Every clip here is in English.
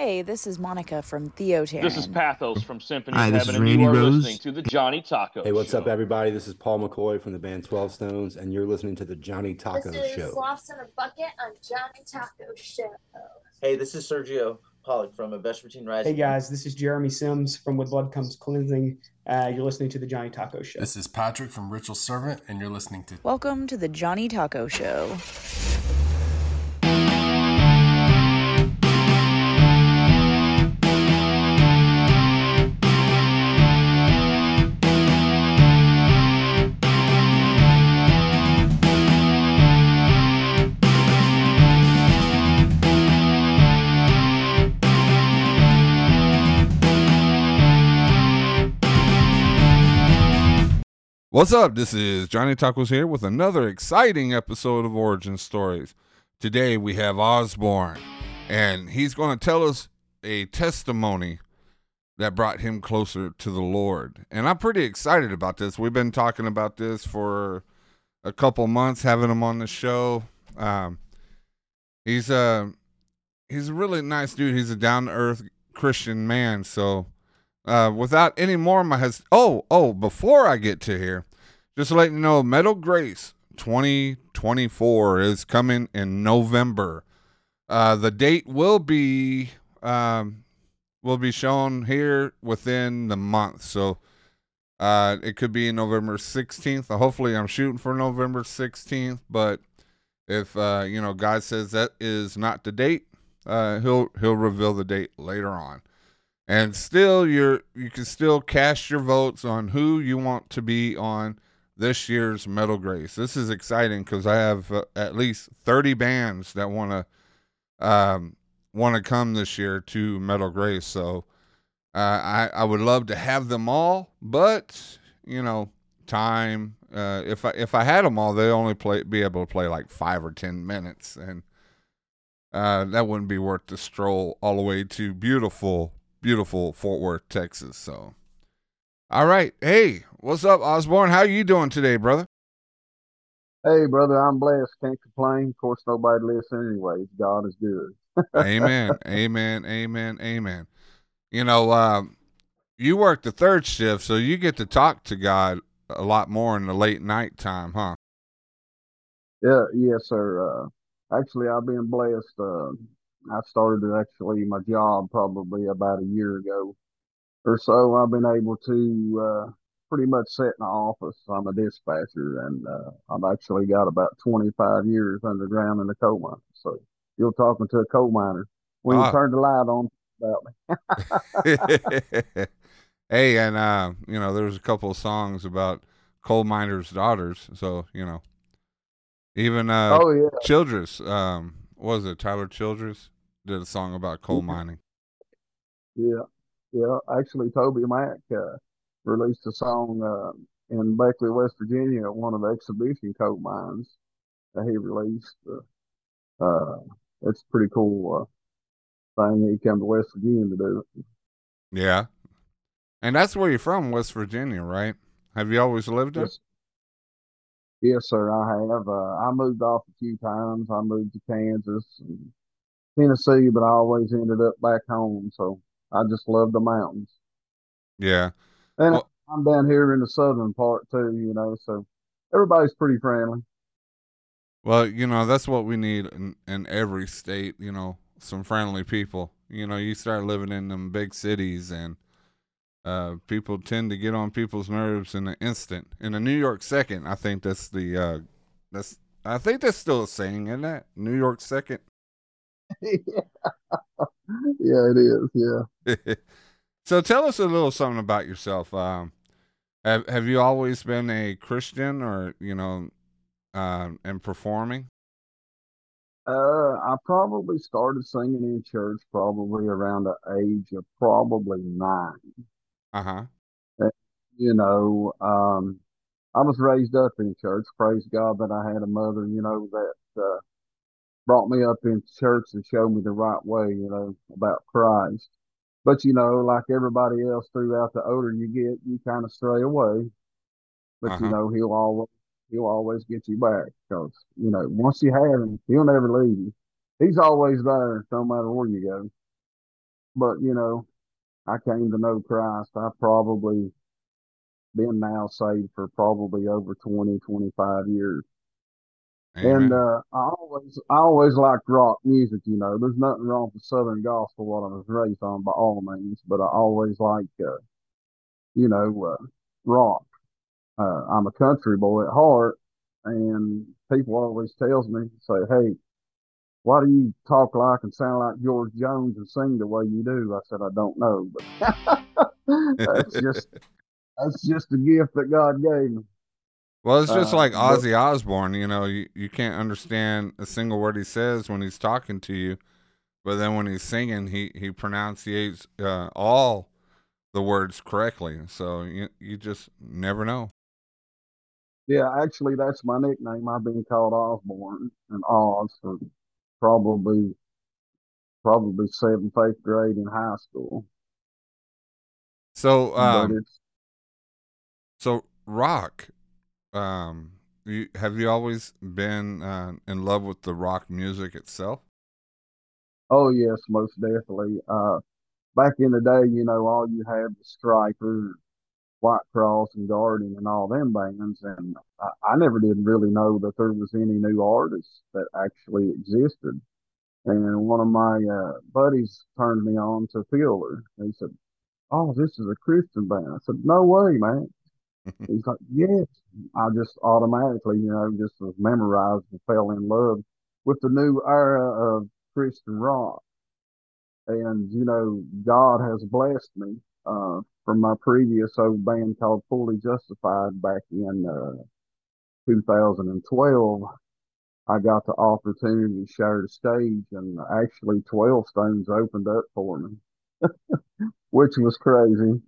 Hey, this is Monica from Theo This is Pathos from Symphony Hi, this Heaven, is and you are Rose. listening to the Johnny Taco Hey, what's Show. up, everybody? This is Paul McCoy from the band 12 Stones, and you're listening to the Johnny Taco this is Show. Sloths in a Bucket on Johnny Taco Show. Hey, this is Sergio Pollock from A Vespertine Rising. Hey guys, this is Jeremy Sims from With Blood Comes Cleansing. Uh, you're listening to the Johnny Taco Show. This is Patrick from Ritual Servant, and you're listening to Welcome to the Johnny Taco Show. What's up? This is Johnny Tacos here with another exciting episode of Origin Stories. Today we have Osborne, and he's going to tell us a testimony that brought him closer to the Lord. And I'm pretty excited about this. We've been talking about this for a couple months, having him on the show. Um, he's a he's a really nice dude. He's a down to earth Christian man. So uh, without any more, my has oh oh before I get to here, just to let you know, Metal Grace 2024 is coming in November. Uh, the date will be um, will be shown here within the month, so uh, it could be November 16th. Hopefully, I'm shooting for November 16th, but if uh, you know God says that is not the date, uh, he'll he'll reveal the date later on and still you're you can still cast your votes on who you want to be on this year's metal grace. This is exciting because i have uh, at least 30 bands that want to um want to come this year to metal grace. So uh, i i would love to have them all but you know time uh if i if i had them all they only play be able to play like five or ten minutes. And uh, that wouldn't be worth the stroll all the way to beautiful, beautiful Fort Worth, Texas. So, all right, hey, what's up, Osborne? How you doing today, brother? Hey, brother, I'm blessed. Can't complain. Of course, nobody listens anyways. God is good. amen, amen, amen, amen. You know, um, you work the third shift, so you get to talk to God a lot more in the late night time, huh? Yeah, yes, sir. Uh, actually, I've been blessed. Uh, I started actually my job probably about a year ago or so. I've been able to uh, pretty much sit in the office. I'm a dispatcher, and uh, I've actually got about 25 years underground in the coal mine. So you're talking to a coal miner. When Ah. you turn the light on, about me. hey, and uh, you know, there's a couple of songs about coal miners' daughters, so you know, even uh, oh yeah, Childers, um, was it Tyler Childers did a song about coal mining. Yeah, yeah. Actually, TobyMac uh, released a song uh, in Beckley, West Virginia, at one of the exhibition coal mines that he released. Uh, uh, it's a pretty cool uh, thing. He came to West Virginia to do it. Yeah, and that's where you're from, West Virginia, right? Have you always lived there? Yes, yes, sir. I have. Uh, I moved off a few times. I moved to Kansas and Tennessee, but I always ended up back home. So I just love the mountains. Yeah. And Well- I'm down here in the southern part too, you know, so everybody's pretty friendly. Well, you know, that's what we need in, in every state, you know, some friendly people. You know, you start living in them big cities and uh, people tend to get on people's nerves in an instant. In a New York second, I think that's the uh, that's I think that's still a saying, isn't that? New York second. yeah, it is. Yeah. so tell us a little something about yourself. Um, have have you always been a Christian, or you know, uh, and performing? Uh, I probably started singing in church probably around the age of probably nine. Uh huh. You know, um, I was raised up in church. Praise God that I had a mother, you know, that uh, brought me up in church and showed me the right way, you know, about Christ. But you know, like everybody else throughout the older you get, you kind of stray away. But Uh-huh. you know, he'll always he'll always get you back because you know once you have him, he'll never leave you. He's always there, no matter where you go. but you know, I came to know Christ. I've probably been now saved for probably over 20, 25 years. Amen. And uh, I always, I always liked rock music. You know, there's nothing wrong with Southern gospel, what I was raised on by all means, but I always like, uh, you know, uh, rock. Uh, I'm a country boy at heart, and people always tells me, say, "Hey, why do you talk like and sound like George Jones and sing the way you do?" I said, "I don't know, but that's just that's just a gift that God gave me." Well, it's just Uh, like but- Ozzy Osbourne. You know, you, you can't understand a single word he says when he's talking to you, but then when he's singing, he he pronunciates uh, all the words correctly. So you you just never know. Yeah, actually, that's my nickname. I've been called Osborne and Oz for probably probably seventh, eighth grade in high school. So um, so rock. Um, you have you always been uh, in love with the rock music itself? oh yes, most definitely. Uh, back in the day, you know, all you had was Stryper, White Cross, and Guardian, and all them bands, and I, I never did really know that there was any new artists that actually existed. And one of my uh, buddies turned me on to Fielder. He said, "Oh, this is a Christian band." I said, "No way, man." He's like, "Yes." I just automatically, you know, just was memorized and fell in love with the new era of Christian rock. And you know, God has blessed me uh, from my previous old band called Fully Justified back in uh, 2012. I got the opportunity to share the stage, and actually, 12 Stones opened up for me, which was crazy.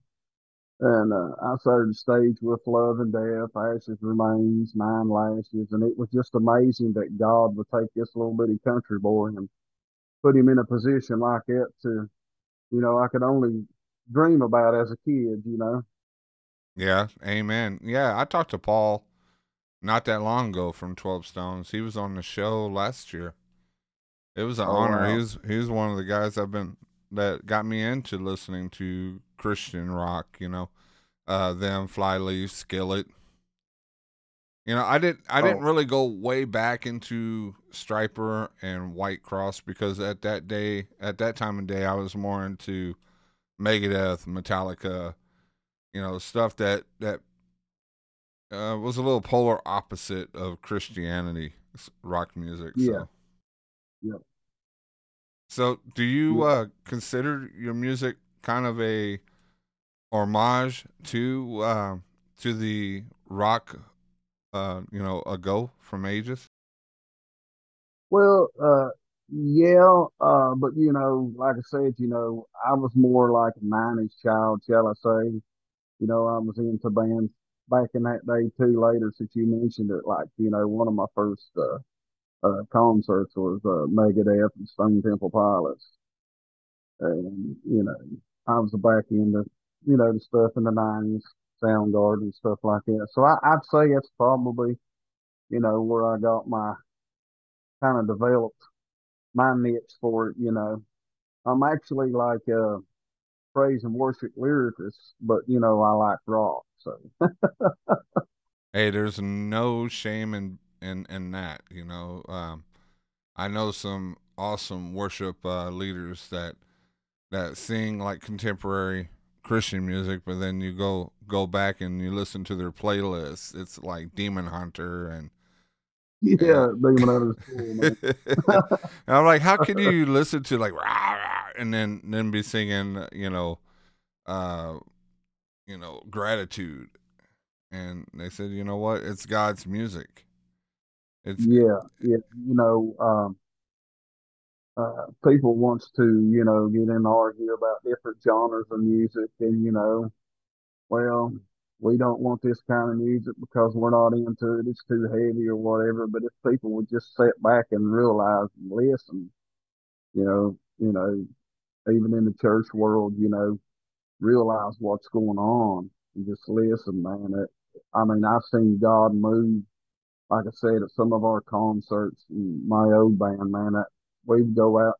And uh, I shared the stage with Love and Death, Ashes Remains, Nine Lashes, and it was just amazing that God would take this little bitty country boy and put him in a position like that to, you know, I could only dream about as a kid, you know. Yeah, amen. Yeah, I talked to Paul not that long ago from Twelve Stones. He was on the show last year. It was an Oh, honor. wow. He was he was one of the guys I've been that got me into listening to Christian rock. You know, uh, them Flyleaf, Skillet. You know, I didn't I didn't Oh. really go way back into Stryper and Whitecross because at that day at that time of day I was more into Megadeth, Metallica, you know, stuff that that uh, was a little polar opposite of Christianity rock music. Yeah. So. Yep. So, do you Yeah. uh, consider your music kind of a homage to uh, to the rock, uh, you know, ago from ages? Well, uh, yeah, uh, but you know, like I said, you know, I was more like a '90s child, shall I say? You know, I was into bands back in that day too. Later, since you mentioned it, like you know, one of my first uh, uh, concerts was uh, Megadeth and Stone Temple Pilots, and you know, I was back into you know the stuff in the '90s, Soundgarden stuff like that. So I, I'd say it's probably you know where I got my kind of developed my niche for it, you know. I'm actually like a praise and worship lyricist, but you know, I like rock. So Hey, there's no shame in in in that. You know, um, I know some awesome worship uh, leaders that that sing like contemporary Christian music, but then you go go back and you listen to their playlists. It's like Demon Hunter and yeah, Hunter's cool, man. and I'm like, how can you listen to like rah, rah, and then then be singing, you know, uh, you know, gratitude? And they said, you know what? It's God's music. It's Yeah, yeah, you know, um, uh, people wants to, you know, get in argue about different genres of music, and you know, well, we don't want this kind of music because we're not into it. It's too heavy or whatever. But if people would just sit back and realize and listen, you know, you know, even in the church world, you know, realize what's going on and just listen, man. It, I mean, I've seen God move, like I said, at some of our concerts. My old band, man, that we'd go out,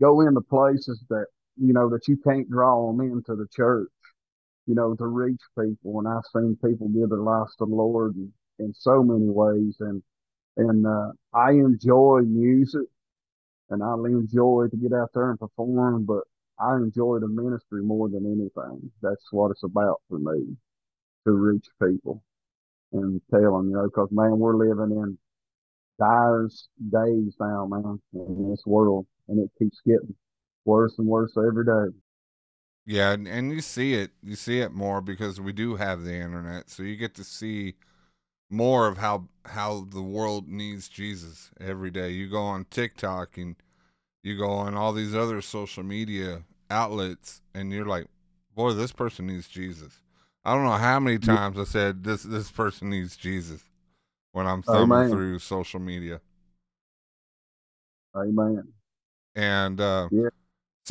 go into places that you know, that you can't draw them into the church, you know, to reach people. And I've seen people give their lives to the Lord in, in so many ways. And, and, uh, I enjoy music and I enjoy to get out there and perform, but I enjoy the ministry more than anything. That's what it's about for me to reach people and tell them, you know, because man, we're living in dire days now, man, in this world, and it keeps getting worse and worse every day. Yeah, and, and you see it, you see it more because we do have the internet, so you get to see more of how how the world needs Jesus every day. You go on TikTok and you go on all these other social media outlets, and you're like, boy, this person needs Jesus. I don't know how many times I said this this person needs Jesus when I'm thumbing Amen. through social media. Amen. And uh Yeah.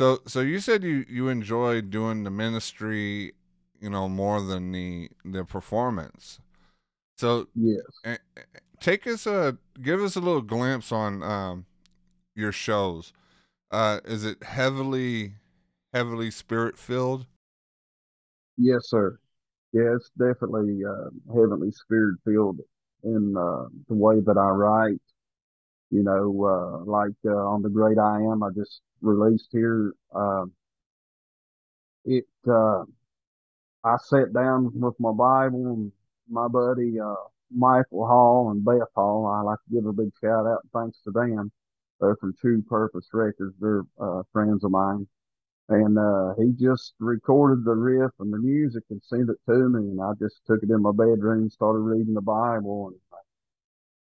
So so you said you you enjoy doing the ministry, you know, more than the the performance. So Yes. eh, eh, take us a give us a little glimpse on um your shows. Uh is it heavily heavily spirit filled? Yes, sir. Yeah, it's definitely uh, heavenly spirit filled in uh, the way that I write. You know, uh, like uh, on the Great I Am, I just released here. Uh, it I sat down with my Bible and my buddy uh, Michael Hall and Beth Hall. I like to give a big shout out thanks to them. They're from True Purpose Records. They're uh, friends of mine and uh, he just recorded the riff and the music and sent it to me, and I just took it in my bedroom, started reading the Bible, and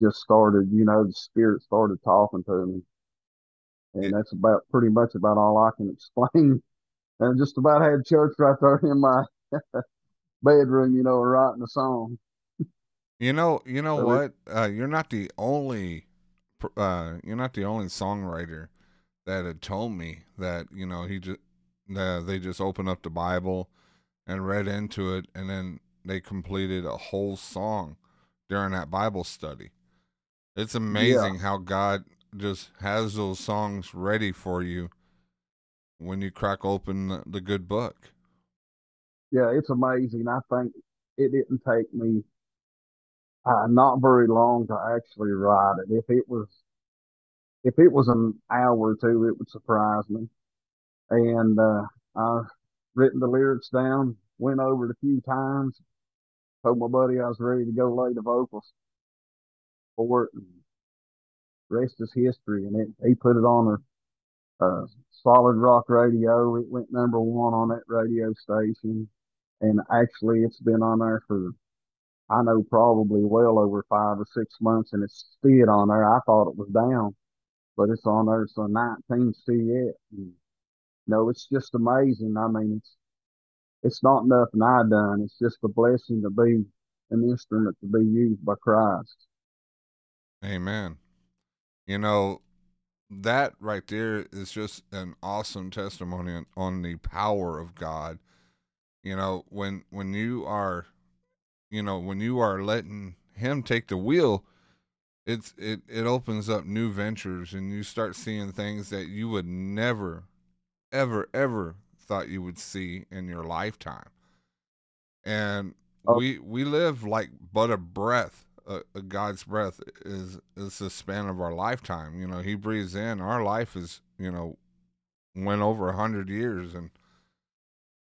just started, you know, the Spirit started talking to me, and that's about pretty much about all I can explain. And just about had church right there in my bedroom, you know, writing a song. You know, you know So what? Uh, you're not the only, uh, you're not the only songwriter that had told me that you know he just uh, they just opened up the Bible and read into it, and then they completed a whole song during that Bible study. It's amazing how God just has those songs ready for you when you crack open the, the good book. yeah, it's amazing. I think it didn't take me uh, not very long to actually write it. If it was, if it was an hour or two, it would surprise me. And uh, I've written the lyrics down, went over it a few times, told my buddy I was ready to go lay the vocals for it. And rest is history. And it, he put it on a, a solid rock radio. It went number one on that radio station. And actually, it's been on there for, I know, probably well over five or six months, and it's still on there. I thought it was down, but it's on there. So a 19 yet. And, no, it's just amazing. I mean, it's it's not nothing I done. It's just a blessing to be an instrument to be used by Christ. Amen. You know, that right there is just an awesome testimony on, on the power of God. You know, when when you are you know, when you are letting him take the wheel, it's it it opens up new ventures and you start seeing things that you would never ever ever thought you would see in your lifetime. And Oh. we we live like but a breath uh, God's breath is is the span of our lifetime. You know, He breathes in. Our life is you know went over a hundred years, and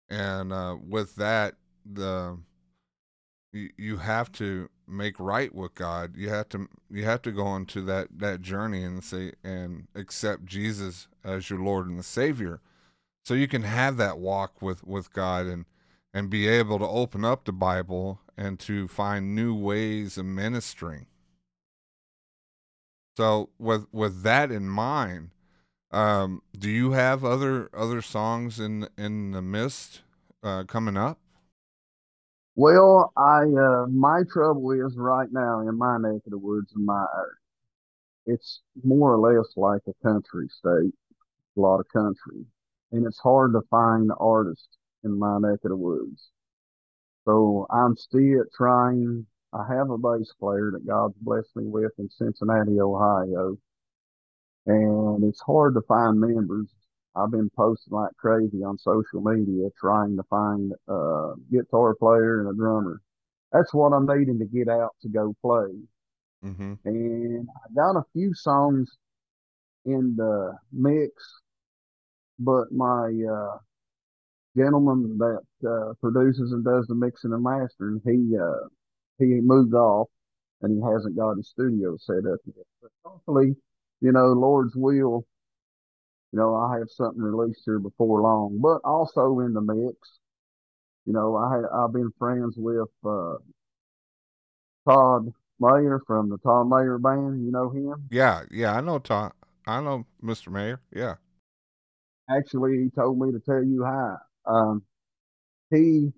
and uh, with that, the you, you have to make right with God. You have to you have to go into that that journey and say and accept Jesus as your Lord and the Savior, so you can have that walk with with God and and be able to open up the Bible and to find new ways of ministering. So with with that in mind, um, do you have other other songs in in the mist uh, coming up? Well, I uh, my trouble is right now in my neck of the woods in my earth. it's more or less like a country state, a lot of country, and it's hard to find artists in my neck of the woods. So I'm still trying. I have a bass player that God's blessed me with in Cincinnati, Ohio, and it's hard to find members. I've been posting like crazy on social media trying to find a guitar player and a drummer. That's what I'm needing to get out to go play. Mm-hmm. And I got a few songs in the mix, but my uh, gentleman that uh, produces and does the mixing and mastering, he uh, he moved off and he hasn't got his studio set up yet. But hopefully, you know, Lord's will, you know, I have something released here before long. But also in the mix, you know, I I've been friends with uh, Todd Mayer from the Todd Mayer band. You know him? Yeah, yeah, I know Todd. I know Mr. Mayer. Yeah. Actually, he told me to tell you hi. Um, he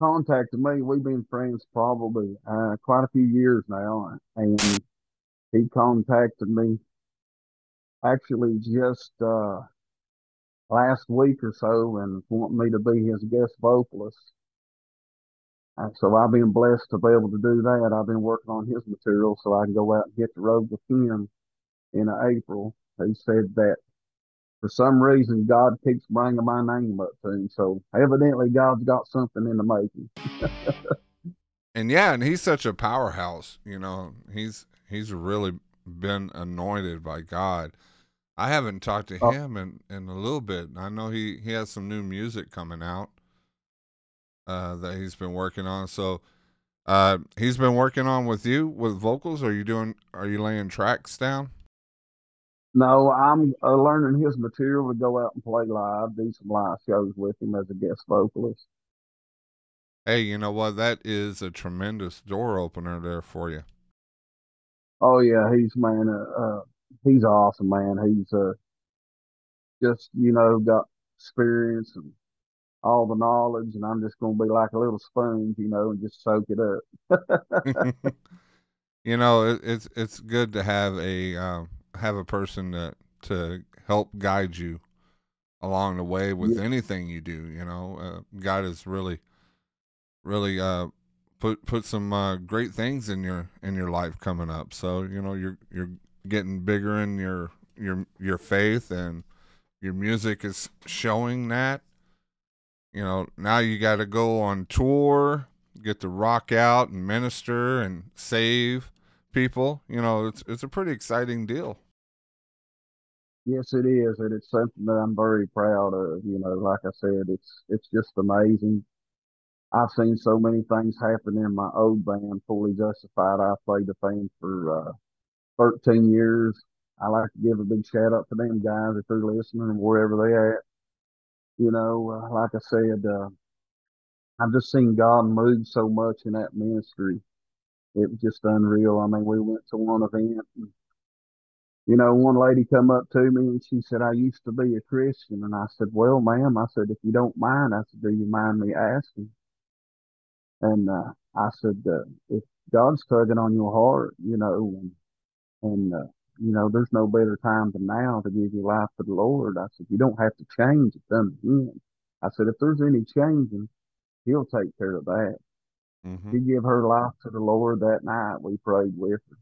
contacted me. We've been friends probably uh, quite a few years now, and he contacted me actually just uh, last week or so and wanted me to be his guest vocalist. And so I've been blessed to be able to do that. I've been working on his material so I can go out and hit the road with him in April. He said that for some reason God keeps bringing my name up to him. So evidently God's got something in the making. and yeah, and he's such a powerhouse. You know, he's he's really been anointed by God. I haven't talked to Oh. him in, in a little bit. I know he, he has some new music coming out uh, that he's been working on. So uh, he's been working on with you with vocals. Are you doing? Are you laying tracks down? No, I'm uh, learning his material to go out and play live, do some live shows with him as a guest vocalist. Hey, you know what? That is a tremendous door opener there for you. Oh yeah, he's man, uh, uh he's awesome, man. He's uh just you know got experience and all the knowledge, and I'm just gonna be like a little sponge, you know, and just soak it up. you know, it, it's it's good to have a um, have a person that to help guide you along the way with Yeah. anything you do. You know, uh, God has really, really uh, put put some uh, great things in your in your life coming up. So you know, you're you're getting bigger in your your your faith, and your music is showing that. You know, now you got to go on tour, get to rock out and minister and save people. You know, it's it's a pretty exciting deal. Yes, it is, and it's something that I'm very proud of. You know, like I said, it's it's just amazing. I've seen so many things happen in my old band, Fully Justified. I played the band for uh, 13 years. I like to give a big shout out to them guys if they're listening, wherever they at. You know, uh, like I said, uh, I've just seen God move so much in that ministry. It was just unreal. I mean, we went to one event and you know, one lady come up to me and she said, I used to be a Christian. And I said, well, ma'am, I said, if you don't mind, I said, do you mind me asking? And, uh, I said, uh, if God's tugging on your heart, you know, and, and, uh, you know, there's no better time than now to give your life to the Lord. I said, you don't have to change it Him. I said, if there's any changing, He'll take care of that. Hmm She gave her life to the Lord that night. We prayed with her.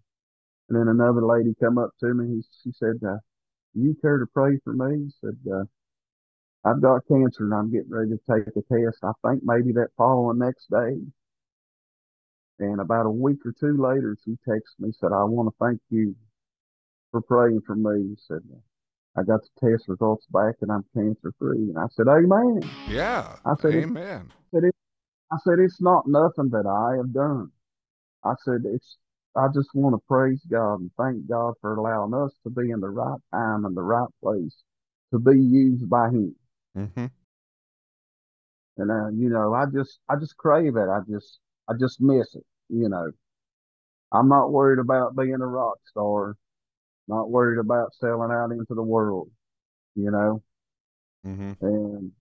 And then another lady come up to me. She said, uh, "You care to pray for me?" I said, uh, "I've got cancer and I'm getting ready to take a test. I think maybe that following next day." And about a week or two later, she texted me said, "I want to thank you for praying for me." Said, "I got the test results back and I'm cancer free." And I said, "Amen." Yeah. I said, Amen. I said, it's not nothing that I have done. I said, it's, I just want to praise God and thank God for allowing us to be in the right time and the right place to be used by Him. Mm-hmm. And, uh, you know, I just, I just crave it. I just, I just miss it. You know, I'm not worried about being a rock star, not worried about selling out into the world, you know, mm-hmm. and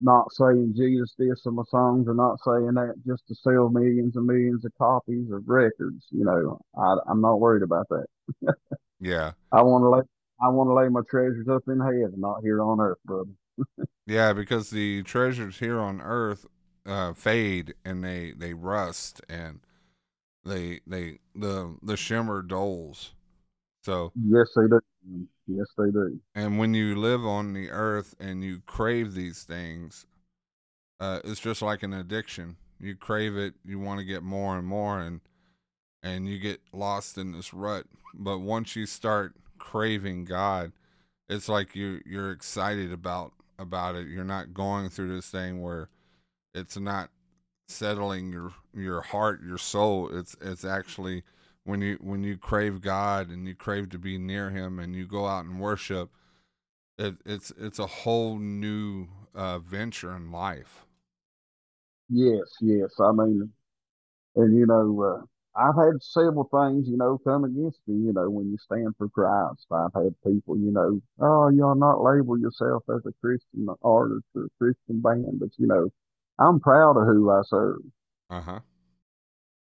not saying Jesus this of my songs or not saying that just to sell millions and millions of copies of records. You know, I, I'm not worried about that. Yeah. I want to lay, I want to lay my treasures up in heaven, not here on earth, brother. Yeah, because the treasures here on earth uh, fade and they they rust and they they the the shimmer dulls. So Yes, they do. Yes, they do. And when you live on the earth and you crave these things, uh, it's just like an addiction. You crave it, you want to get more and more, and and you get lost in this rut. But once you start craving God, it's like you you're excited about about it. You're not going through this thing where it's not settling your your heart, your soul. It's it's actually when you when you crave God and you crave to be near Him and you go out and worship. It, it's it's a whole new uh, venture in life. Yes, yes. I mean, and you know, uh, I've had several things, you know, come against me, you know, when you stand for Christ. I've had people, you know, oh, you'll not label yourself as a Christian artist or a Christian band, but you know, I'm proud of who I serve. Uh huh.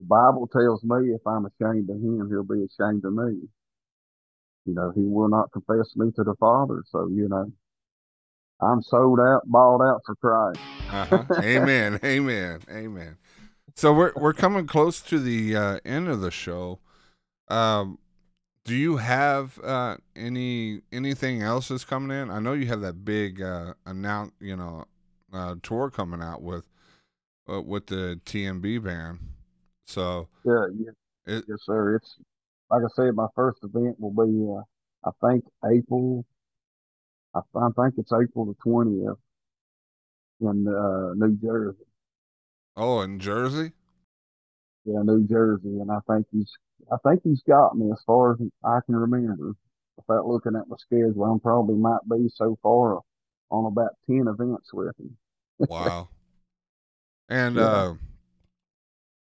The Bible tells me if I'm ashamed of him, he'll be ashamed of me. You know, he will not confess me to the Father. So, you know, I'm sold out, bought out for Christ. Uh-huh. Amen. Amen. Amen. So we're we're coming close to the uh, end of the show. Um, do you have uh, any anything else that's coming in? I know you have that big uh, announce, you know, uh, tour coming out with uh, with the TMB band. So Yeah, yeah. it, Yes, sir. It's like I said, my first event will be, uh, I think April. I, I think it's April the twentieth in uh, New Jersey. oh, in Jersey. Yeah, New Jersey, and I think he's, I think he's got me as far as I can remember. Without looking at my schedule, I'm probably might be so far on about ten events with him. Wow. And Yeah. uh,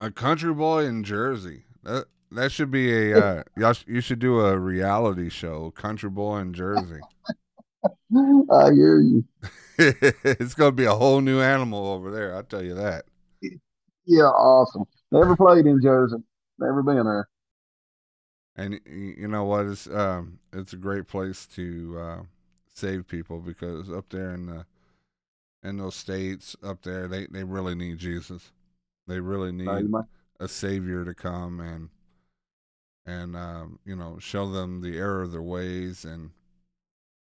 a country boy in Jersey. That that should be a uh, y'all sh- you should do a reality show, Country Boy in Jersey. I hear you. it's gonna be a whole new animal over there. I'll tell you that. Yeah, awesome. Never played in Jersey. Never been there. And you know what? It's um, it's a great place to uh, save people because up there in the in those states up there, they they really need Jesus. They really need a savior to come and and um, you know show them the error of their ways and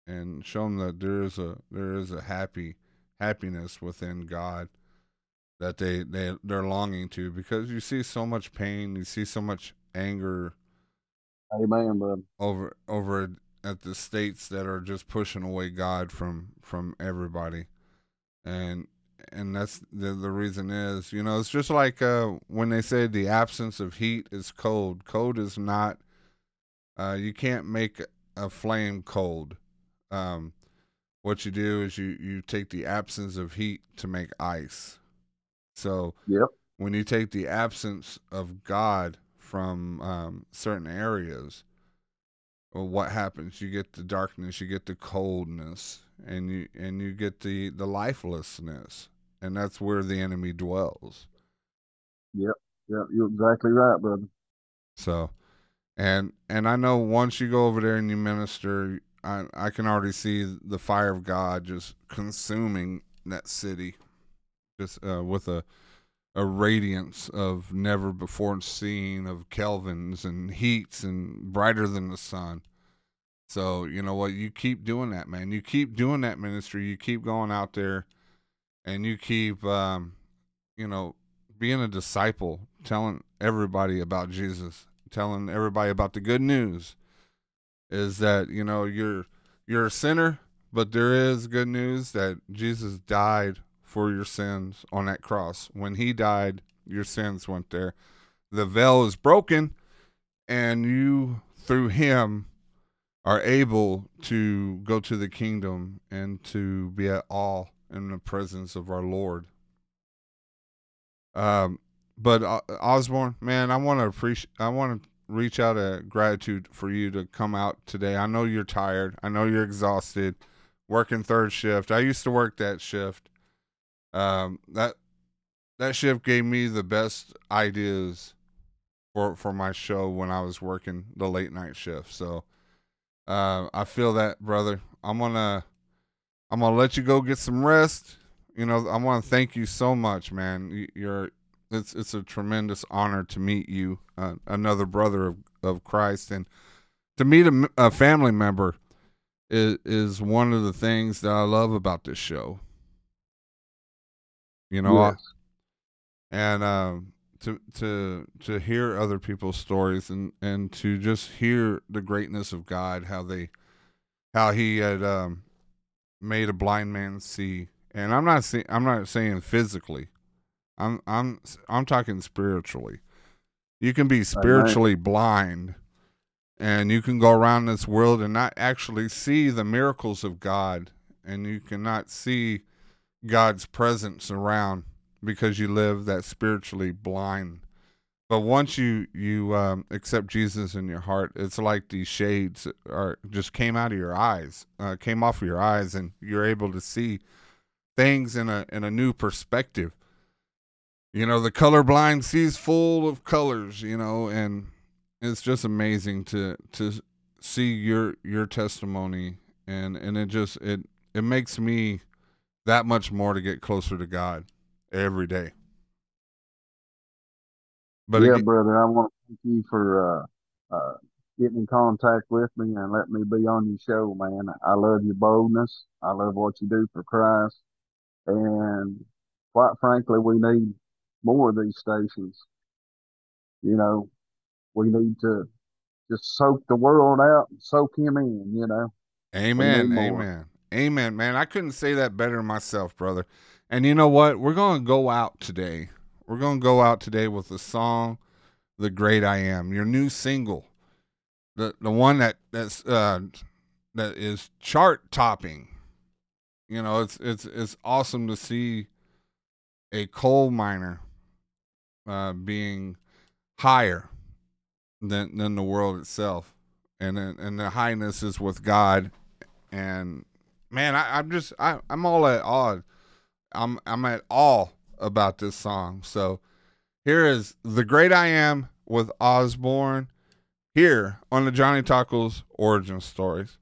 and show them that there is a there is a happy happiness within God that they they they're longing to because you see so much pain, you see so much anger Amen, brother. over over at the states that are just pushing away God from from everybody, and and that's the the reason is you know it's just like uh, when they say the absence of heat is cold. Cold is not. Uh, you can't make a flame cold. Um, what you do is you you take the absence of heat to make ice. So Yep. when you take the absence of God from um, certain areas, well, what happens? You get the darkness, you get the coldness, and you and you get the the lifelessness, and that's where the enemy dwells. Yep. Yep. You're exactly right, brother. So, and and I know once you go over there and you minister, I I can already see the fire of God just consuming that city, just uh, with a a radiance of never before seen of kelvins and heats and brighter than the sun. So you know what? You keep doing that, man. You keep doing that ministry. You keep going out there, and you keep, um, you know, being a disciple, telling everybody about Jesus, telling everybody about the good news. Is that you know you're you're a sinner, but there is good news that Jesus died for your sins on that cross. When he died, your sins went there. The veil is broken, and you through him are able to go to the kingdom and to be at awe in the presence of our Lord. Um, but uh, Osborne, man, I want to appreciate. I want to reach out a gratitude for you to come out today. I know you're tired. I know you're exhausted, working third shift. I used to work that shift. Um, that that shift gave me the best ideas for for my show when I was working the late night shift. So, uh, I feel that, brother. I'm gonna I'm gonna let you go get some rest. You know, I want to thank you so much, man. You- You're it's it's a tremendous honor to meet you, uh, another brother of of Christ, and to meet a family member is is one of the things that I love about this show. You know, I- and um, to to to hear other people's stories and and to just hear the greatness of God, how they how He had um, made a blind man see, and I'm not saying I'm not saying physically, I'm I'm I'm talking spiritually. You can be spiritually blind, and you can go around this world and not actually see the miracles of God, and you cannot see God's presence around because you live that spiritually blind. But once you you um, accept Jesus in your heart, it's like these shades are just came out of your eyes, uh, came off of your eyes, and you're able to see things in a in a new perspective. You know, the colorblind sees full of colors. You know, and it's just amazing to to see your your testimony, and and it just it it makes me that much more to get closer to God every day. But yeah, again- brother, I want to thank you for uh, uh, getting in contact with me and letting me be on your show, man. I love your boldness. I love what you do for Christ. And quite frankly, we need more of these stations. You know, we need to just soak the world out and soak him in, you know. Amen. Amen. Amen, man. I couldn't say that better myself, brother. And you know what? We're going to go out today. We're going to go out today with the song "The Great I Am," your new single, the the one that that's uh, that is chart topping. You know, it's it's it's awesome to see a coal miner uh, being higher than than the world itself, and and the highness is with God and man, I, I'm just I, I'm all at awe. I'm I'm at all about this song. So here is the great I am with Osborne here on the Johnny Tacos origin stories.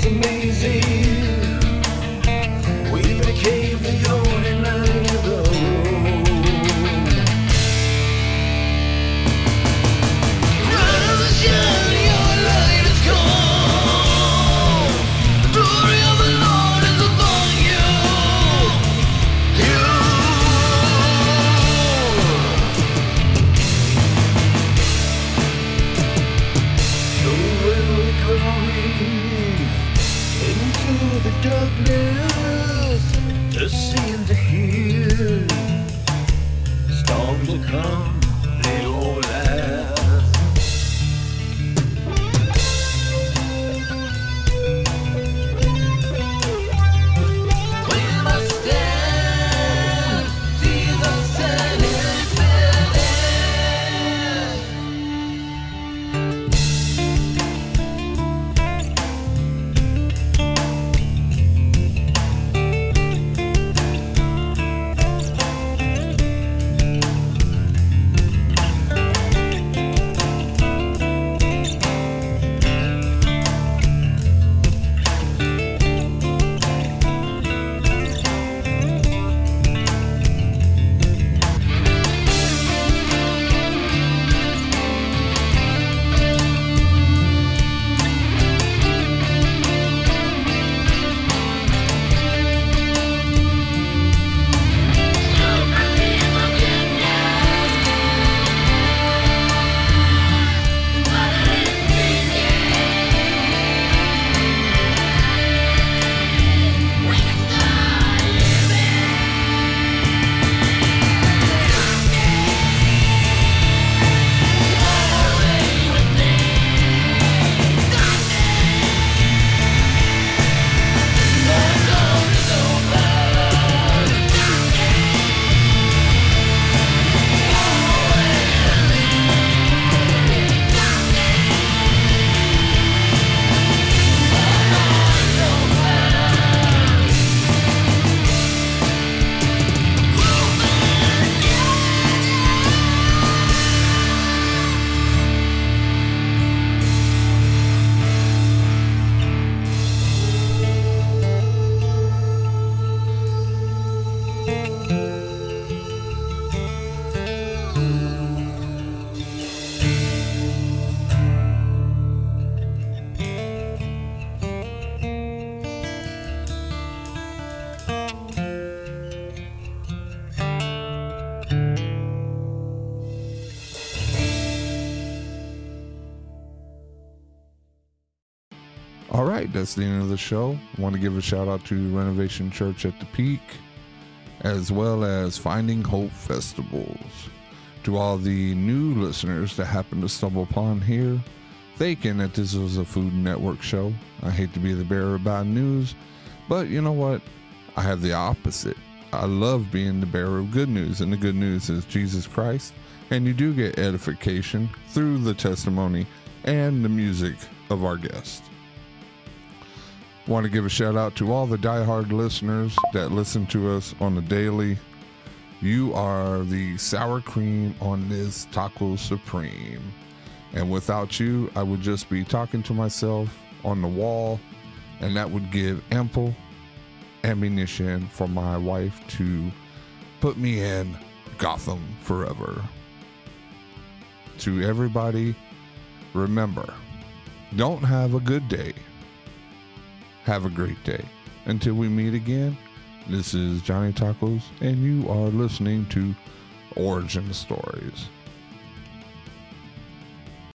Was amazing. That's the end of the show. I want to give a shout out to Renovation Church at the Peak, as well as Finding Hope Festivals. To all the new listeners that happen to stumble upon here, thinking that this was a Food Network show. I hate to be the bearer of bad news, but you know what? I have the opposite. I love being the bearer of good news, and the good news is Jesus Christ. And you do get edification through the testimony and the music of our guest. Want to give a shout out to all the diehard listeners that listen to us on the daily. You are the sour cream on this taco supreme. And without you, I would just be talking to myself on the wall, and that would give ample ammunition for my wife to put me in Gotham forever. To everybody, remember don't have a good day. Have a great day. Until we meet again, this is Johnny Tacos, and you are listening to Origin Stories.